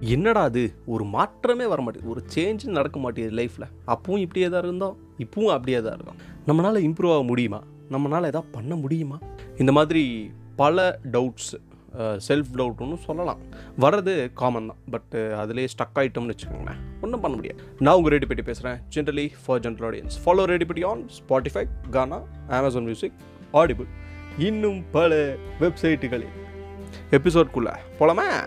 என்னடா அது ஒரு மாற்றமே வர மாட்டேது ஒரு சேஞ்ச் நடக்க மாட்டேங்குது லைஃப்பில் அப்பவும் இப்படியே தான் இருந்தோம். இப்பவும் அப்படியே தான் இருக்கோம் நம்மளால் இம்ப்ரூவ் ஆக முடியுமா? நம்மளால் எதாவது பண்ண முடியுமா? இந்த மாதிரி பல டவுட்ஸ் செல்ஃப் டவுட்னு சொல்லலாம். வர்றது காமன் தான். பட்டு அதுலேயே ஸ்டக் ஆகிட்டோம்னு வச்சுக்கோங்களேன். ஒன்றும் பண்ண முடியாது. நான் உங்கள் ரேடி பெட்டி பேசுகிறேன் generally for general audience follow radii பெட்டி on Spotify Gaana Amazon music Audible இன்னும் பல வெப்சைட்டுகளில் எபிசோட்குள்ளே போலாமா?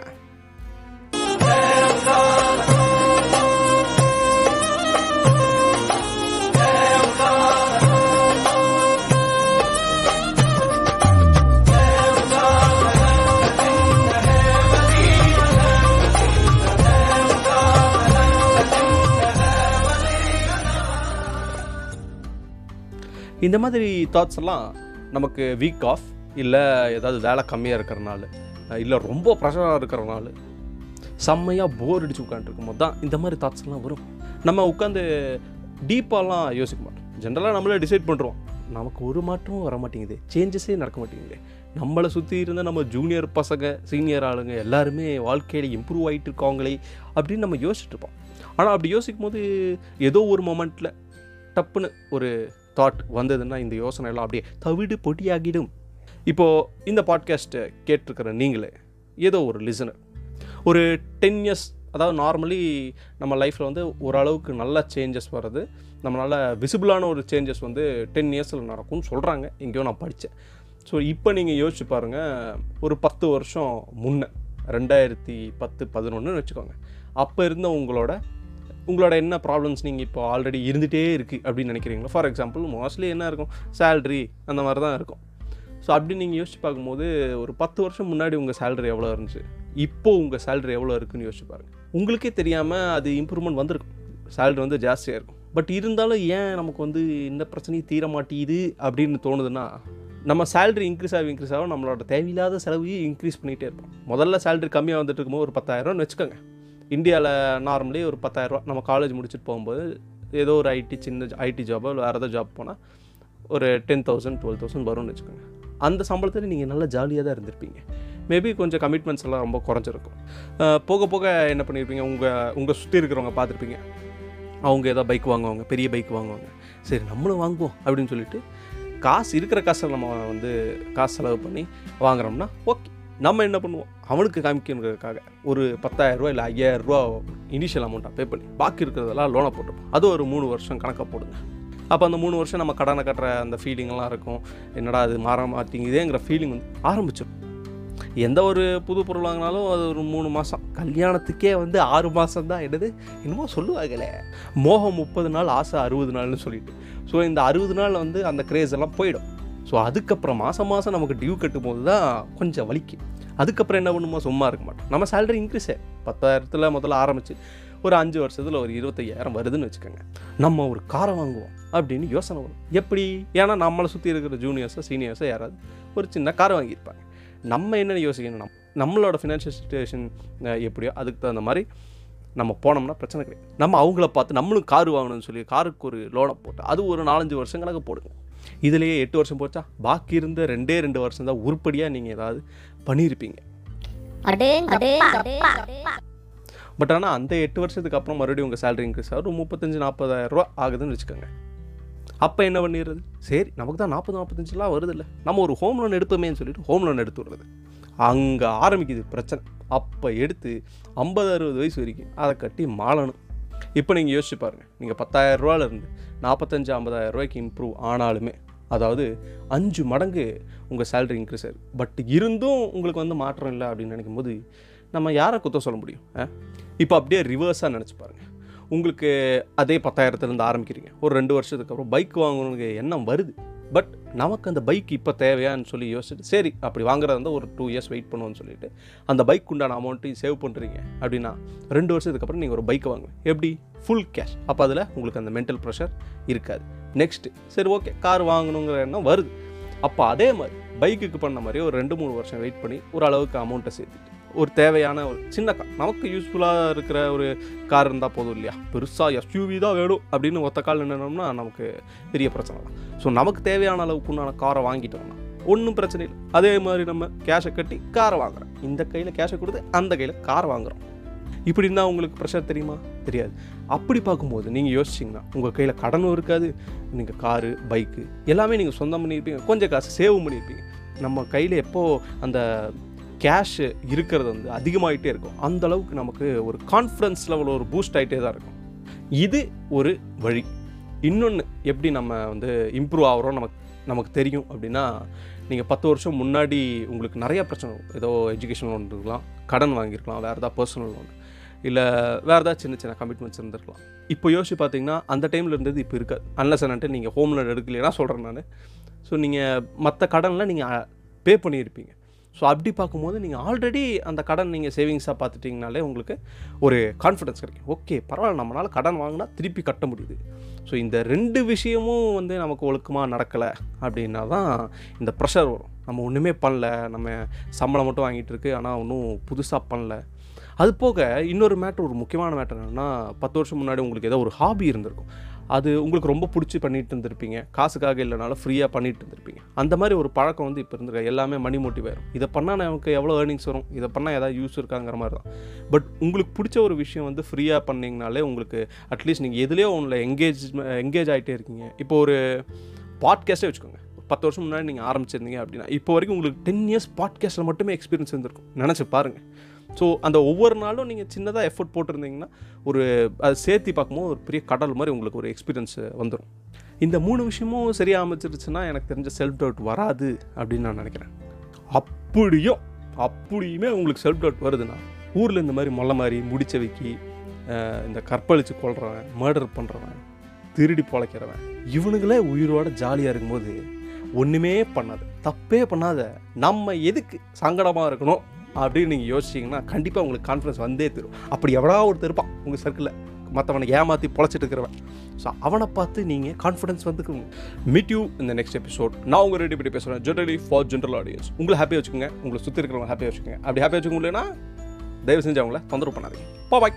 இந்த மாதிரி தாட்ஸ் எல்லாம் நமக்கு வீக் ஆஃப் இல்லை ஏதாவது வேலை கம்மியாக இருக்கிறனால இல்லை ரொம்ப ப்ரெஷராக இருக்கிறனால செம்மையாக போர் அடித்து உட்காந்துருக்கும் போது தான் இந்த மாதிரி தாட்ஸ்லாம் வரும். நம்ம உட்காந்து டீப்பாலாம் யோசிக்க மாட்டோம். ஜென்ரலாக நம்மளே டிசைட் பண்ணுறோம் நமக்கு ஒரு மாற்றமும் வர மாட்டேங்குது. சேஞ்சஸே நடக்க மாட்டேங்குது. நம்மளை சுற்றி இருந்த நம்ம ஜூனியர் பசங்க சீனியர் ஆளுங்க எல்லாருமே வாழ்க்கையில் இம்ப்ரூவ் ஆகிட்டு இருக்காங்களே அப்படின்னு நம்ம யோசிச்சுட்ருப்போம் ஆனால் அப்படி யோசிக்கும் போது ஏதோ ஒரு மொமெண்ட்டில் டப்புன்னு ஒரு தாட் வந்ததுன்னா இந்த யோசனை எல்லாம் அப்படியே தவிடு பொடியாகிடும். இப்போது இந்த பாட்காஸ்ட்டை கேட்டிருக்கிற நீங்களே ஏதோ ஒரு லிசனர் ஒரு டென் இயர்ஸ் அதாவது நார்மலி நம்ம லைஃப்பில் வந்து ஓரளவுக்கு நல்ல சேஞ்சஸ் வர்றது நம்மளால் விசிபிளான ஒரு சேஞ்சஸ் வந்து டென் இயர்ஸில் நடக்கும்னு சொல்கிறாங்க எங்கேயோ நான் படித்தேன் ஸோ இப்போ நீங்கள் யோசிச்சு பாருங்கள் ஒரு பத்து வருஷம் முன்னே ரெண்டாயிரத்தி பத்து பதினொன்றுன்னு வச்சுக்கோங்க. அப்போ இருந்த உங்களோட உங்களோட என்ன ப்ராப்ளம்ஸ் நீங்கள் இப்போ ஆல்ரெடி இருந்துகிட்டே இருக்குது அப்படின்னு நினைக்கிறீங்களா? ஃபார் எக்ஸாம்பிள் மோஸ்ட்லி என்ன இருக்கும்? சேல்ரி அந்த மாதிரி தான் இருக்கும். ஸோ அப்படி நீங்கள் யோசிச்சு பார்க்கும்போது ஒரு பத்து வருஷம் முன்னாடி உங்கள் சேலரி எவ்வளோ இருந்துச்சு? இப்போ உங்கள் சேலரி எவ்வளோ இருக்குன்னு யோசிச்சு பாருங்கள் உங்களுக்கே தெரியாமல் அது இம்ப்ரூவ்மெண்ட் வந்திருக்கும். சேலரி வந்து ஜாஸ்தியாக இருக்கும். பட் இருந்தாலும் ஏன் நமக்கு வந்து இந்த பிரச்சனையும் தீர மாட்டேங்குது அப்படின்னு தோணுதுன்னா நம்ம சேலரி இன்க்ரீஸ் ஆகி இன்க்ரீஸ் ஆகும் நம்மளோட தேவையில்லாத செலவையும் இன்க்ரீஸ் பண்ணிகிட்டே இருப்போம். முதல்ல சேலரி கம்மியாக வந்துட்டு இருக்கும்போது ஒரு பத்தாயிரம்னு வச்சுக்கோங்க. இந்தியாவில் நார்மலி ஒரு பத்தாயிரரூவா நம்ம காலேஜ் முடிச்சுட்டு போகும்போது ஏதோ ஒரு ஐடி சின்ன ஐடி ஜாபோ இல்லை வேறு ஏதாவது ஜாப் போனால் ஒரு டென் தௌசண்ட் டுவெல் தௌசண்ட் வரும்னு வச்சுக்கோங்க. அந்த சம்பளத்தில் நீங்கள் நல்லா ஜாலியாக தான் இருந்திருப்பீங்க. மேபி கொஞ்சம் கமிட்மெண்ட்ஸ் எல்லாம் ரொம்ப குறைஞ்சிருக்கும். போக போக என்ன பண்ணியிருப்பீங்க உங்கள் உங்கள் சுற்றி இருக்கிறவங்க பார்த்துருப்பீங்க. அவங்க ஏதோ பைக் வாங்குவாங்க பெரிய பைக் வாங்குவாங்க. சரி நம்மளும் வாங்குவோம் அப்படின்னு சொல்லிட்டு காசு இருக்கிற காசை நம்ம வந்து காசு செலவு பண்ணி வாங்குறோம்னா ஓகே நம்ம என்ன பண்ணுவோம்? அவனுக்கு காமிக்கணுங்கிறதுக்காக ஒரு பத்தாயிரரூவா இல்லை ஐயாயிரரூவா இனிஷியல் அமௌண்ட்டாக பே பண்ணி பாக்கி இருக்கிறதெல்லாம் லோனை போட்டுப்போம். அது ஒரு மூணு வருஷம் கணக்காக போடுங்க. அப்போ அந்த மூணு வருஷம் நம்ம கடனை கட்டுற அந்த ஃபீலிங்லாம் இருக்கும். என்னடா அது மாற மாட்டேங்குதேங்கிற ஃபீலிங் வந்து ஆரம்பிச்சிடும் எந்த ஒரு புது பொருள் வாங்கினாலும் அது ஒரு மூணு மாதம் கல்யாணத்துக்கே வந்து ஆறு மாதம் தான் என்னது என்னமோ சொல்லுவாங்களே. மோகம் முப்பது நாள் ஆசை அறுபது நாள்னு சொல்லிட்டு. ஸோ இந்த அறுபது நாள் வந்து அந்த கிரேஸ் எல்லாம் போயிடும். ஸோ அதுக்கப்புறம் மாதம் மாதம் நமக்கு டியூ கட்டும் போது தான் கொஞ்சம் வலிக்கு. அதுக்கப்புறம் என்ன பண்ணுமோ? சும்மா இருக்க மாட்டோம். நம்ம சேலரி இன்க்ரீஸே பத்தாயிரத்தில் முதல்ல ஆரம்பிச்சு ஒரு அஞ்சு வருஷத்தில் ஒரு இருபத்தையாயிரம் வருதுன்னு வச்சுக்கோங்க. நம்ம ஒரு காரை வாங்குவோம் அப்படின்னு யோசனை வரும். எப்படி? ஏன்னா நம்மளை சுற்றி இருக்கிற ஜூனியர்ஸோ சீனியர்ஸோ யாராவது ஒரு சின்ன காரை வாங்கியிருப்பாங்க. நம்ம என்ன யோசிக்கணும் நம் நம்மளோட ஃபினான்ஷியல் சுச்சுவேஷன் எப்படியோ அதுக்கு தகுந்த மாதிரி நம்ம போனோம்னா பிரச்சனை கிடையாது. நம்ம அவங்கள பார்த்து நம்மளும் கார் வாங்கணும்னு சொல்லி காருக்கு ஒரு லோனை போட்டு அது ஒரு நாலஞ்சு வருஷம் கணக்கு போடுங்க. இதுலேயே எட்டு வருஷம் போச்சா? பாக்கி இருந்த ரெண்டே ரெண்டு வருஷம் தான் உருப்படியாக நீங்கள் ஏதாவது பண்ணியிருப்பீங்க. பட் ஆனால் அந்த எட்டு வருஷத்துக்கு அப்புறம் மறுபடியும் உங்கள் சேலரி இன்க்ரீஸ் ஆகும் ஒரு முப்பத்தஞ்சு நாற்பதாயிரம் ரூபா ஆகுதுன்னு வச்சுக்கோங்க. அப்போ என்ன பண்ணிடுறது? சரி நமக்கு தான் நாற்பது நாற்பத்தஞ்சுலாம் வருதில்ல. நம்ம ஒரு ஹோம் லோன் எடுப்போமேன்னு சொல்லிட்டு ஹோம் லோன் எடுத்து விடுறது. அங்கே ஆரம்பிக்குது பிரச்சனை. அப்போ எடுத்து ஐம்பது அறுபது வயசு வரைக்கும் அதை கட்டி மாளணும். இப்போ நீங்கள் யோசிச்சு பாருங்கள் நீங்கள் பத்தாயிரம் நாற்பத்தஞ்சு ஐம்பதாயிரம் ரூபாய்க்கு இம்ப்ரூவ் ஆனாலுமே அதாவது அஞ்சு மடங்கு உங்கள் சேலரி இன்க்ரீஸ் ஆகுது பட் இருந்தும் உங்களுக்கு வந்து மாற்றம் இல்லை அப்படின்னு நினைக்கும் போது நம்ம யாரை குத்தம் சொல்ல முடியும்? இப்போ அப்படியே ரிவர்ஸாக நினச்சி பாருங்கள் உங்களுக்கு அதே பத்தாயிரத்துலேருந்து ஆரம்பிக்கிறீங்க. ஒரு ரெண்டு வருஷத்துக்கு அப்புறம் பைக் வாங்கணுங்க எண்ணம் வருது. பட் நமக்கு அந்த பைக் இப்போ தேவையான்னு சொல்லி யோசிச்சுட்டு சரி அப்படி வாங்குறதா இருந்தால் ஒரு டூ இயர்ஸ் வெயிட் பண்ணுவோன்னு சொல்லிட்டு அந்த பைக் உண்டான அமௌண்ட்டையும் சேவ் பண்ணுறீங்க அப்படின்னா ரெண்டு வருஷத்துக்கு அப்புறம் நீங்கள் ஒரு பைக் வாங்குங்க. எப்படி? ஃபுல் கேஷ் அப்போ அதில் உங்களுக்கு அந்த மென்டல் ப்ரெஷர் இருக்காது. நெக்ஸ்ட்டு சரி ஓகே கார் வாங்கணுங்கிற எண்ணம் வருது. அப்போ அதே மாதிரி பைக்குக்கு பண்ண மாதிரி ஒரு ரெண்டு மூணு வருஷம் வெயிட் பண்ணி ஒரு அளவுக்கு அமௌண்ட்டை சேர்த்துட்டு. ஒரு தேவையான ஒரு சின்ன கார் நமக்கு யூஸ்ஃபுல்லாக இருக்கிற ஒரு கார் இருந்தால் போதும் இல்லையா? பெருசாக எஸ்யூவி தான் வேணும் அப்படின்னு ஒத்த கால் நின்னோம்னா நமக்கு பெரிய பிரச்சனை தான். ஸோ நமக்கு தேவையான அளவுக்கு உண்டான காரை வாங்கிட்டோம்னா ஒன்றும் பிரச்சனை இல்லை. அதே மாதிரி நம்ம கேஷை கட்டி காரை வாங்குறோம். இந்த கையில் கேஷை கொடுத்து அந்த கையில் கார் வாங்குறோம். இப்படி இருந்தால் உங்களுக்கு ப்ரெஷர் தெரியுமா? தெரியாது. அப்படி பார்க்கும்போது நீங்கள் யோசிச்சிங்கன்னா உங்கள் கையில் கடனும் இருக்காது. நீங்கள் காரு பைக்கு எல்லாமே நீங்கள் சொந்தம் பண்ணியிருப்பீங்க. கொஞ்சம் காசு சேவ் பண்ணியிருப்பீங்க. நம்ம கையில் எப்போது அந்த கேஷு இருக்கிறது வந்து அதிகமாகிட்டே இருக்கும். அந்த அளவுக்கு நமக்கு ஒரு கான்ஃபிடன்ஸ் லெவல் ஒரு பூஸ்ட் ஆகிட்டே தான் இருக்கும். இது ஒரு வழி. இன்னொன்று எப்படி நம்ம வந்து இம்ப்ரூவ் ஆகிறோம் நமக்கு நமக்கு தெரியும் அப்படின்னா நீங்கள் பத்து வருஷம் முன்னாடி உங்களுக்கு நிறையா பிரச்சனை வரும். ஏதோ எஜுகேஷன் லோன் இருக்கலாம் கடன் வாங்கியிருக்கலாம் வேறு ஏதாவது பர்சனல் லோன் இல்லை வேறு ஏதாவது சின்ன சின்ன கமிட்மெண்ட்ஸ் இருந்திருக்கலாம். இப்போ யோசிச்சு பார்த்தீங்கன்னா அந்த டைமில் இருந்தது இப்போ இருக்காது. அன்லஸ் என்னன்ட்டு நீங்கள் ஹோம் லோன் எடுக்கலைன்னா சொல்கிறேன் நான். ஸோ நீங்கள் மற்ற கடன்லாம் நீங்கள் பே பண்ணியிருப்பீங்க. ஸோ அப்படி பார்க்கும்போது நீங்கள் ஆல்ரெடி அந்த கடன் நீங்கள் சேவிங்ஸாக பார்த்துட்டிங்கனாலே உங்களுக்கு ஒரு கான்ஃபிடன்ஸ் கிடைக்கும். ஓகே பரவாயில்ல நம்மளால் கடன் வாங்கினா திருப்பி கட்ட முடியுது. ஸோ இந்த ரெண்டு விஷயமும் வந்து நமக்கு ஒழுக்கமாக நடக்கலை அப்படின்னா தான் இந்த ப்ரெஷர் வரும். நம்ம ஒன்றுமே பண்ணல. நம்ம சம்பளம் மட்டும் வாங்கிட்டு இருக்கு ஆனால் ஒன்றும் புதுசாக பண்ணல. அது போக இன்னொரு மேட்ரு ஒரு முக்கியமான மேட்ரு என்னென்னா பத்து வருஷம் முன்னாடி உங்களுக்கு ஏதோ ஒரு ஹாபி இருந்திருக்கும். அது உங்களுக்கு ரொம்ப பிடிச்சி பண்ணிட்டு இருந்திருப்பீங்க. காசுக்காக இல்லைனாலும் ஃப்ரீயாக பண்ணிட்டு இருந்திருப்பீங்க. அந்த மாதிரி ஒரு பழக்கம் வந்து இப்போ இருந்திருக்க எல்லாமே மணி மோட்டிவ் ஆயிரும். இதை பண்ணால் நமக்கு எவ்வளோ ஏர்னிங்ஸ் வரும்? இதை பண்ணால் ஏதாவது யூஸ் இருக்காங்கிற மாதிரி தான். பட் உங்களுக்கு பிடிச்ச ஒரு விஷயம் வந்து ஃப்ரீயாக பண்ணிங்கனாலே உங்களுக்கு அட்லீஸ்ட் நீங்கள் எதுலேயோ ஒன்றில் எங்கேஜ் எங்கேஜ் ஆகிட்டே இருக்கீங்க. இப்போ ஒரு பாட்காஸ்ட்டே வச்சுக்கோங்க. பத்து வருஷம் முன்னாடி நீங்கள் ஆரம்பிச்சிருந்தீங்க அப்படின்னா இப்போ வரைக்கும் உங்களுக்கு டென் இயர்ஸ் பாட்காஸ்ட்டில் மட்டுமே எக்ஸ்பீரியன்ஸ் இருந்திருக்கும். நினச்சி பாருங்கள் ஸோ அந்த ஒவ்வொரு நாளும் நீங்கள் சின்னதாக எஃபோர்ட் போட்டிருந்தீங்கன்னா ஒரு அது சேர்த்து பார்க்கும்போது ஒரு பெரிய கடல் மாதிரி உங்களுக்கு ஒரு எக்ஸ்பீரியன்ஸ் வந்துடும் இந்த மூணு விஷயமும் சரியாக அமைச்சிருச்சுன்னா எனக்கு தெரிஞ்ச செல்ஃப் டவுட் வராது அப்படின்னு நான் நினைக்கிறேன். அப்படியும் அப்படியுமே உங்களுக்கு செல்ஃப் டவுட் வருதுன்னா ஊரில் இந்த மாதிரி மொல்ல மாதிரி முடிச்ச வைக்கி இந்த கற்பழித்து கொள்றவன் மர்டர் பண்ணுறவன் திருடி பொழைக்கிறவன் இவனுங்களே உயிரோட ஜாலியாக இருக்கும்போது ஒன்றுமே பண்ணாது தப்பே பண்ணாத நம்ம எதுக்கு சங்கடமாக இருக்கணும்? அப்படின்னு நீங்கள் யோசிச்சிங்கன்னா கண்டிப்பாக உங்களுக்கு கான்ஃபிடன்ஸ் வந்தே தரும். அப்படி எவ்வளோ ஒருத்தர் இருப்பான் உங்கள் சர்க்கிளில் மற்றவனை ஏமாற்றி பொழைச்சிட்டு இருக்கிறவன். ஸோ அவனை பார்த்து நீங்கள் கான்ஃபிடன்ஸ் வந்துக்குங்க. மீட் யூ இந்த நெக்ஸ்ட் எபிசோட் நான் உங்கள் ரெடி பண்ணி பேசுகிறேன் ஜென்ரலி ஃபார் ஜென்ரல் ஆடியன்ஸ் உங்களை ஹாப்பியாக வச்சுக்கோங்க. உங்களை சுற்றி இருக்கிறவங்க ஹாப்பியாக வச்சுக்கோங்க. அப்படி ஹாப்பியாக வச்சுக்க முடியலன்னா தயவு செஞ்சு அவங்கள தொந்தரவு பண்ணாதீங்க. பாய்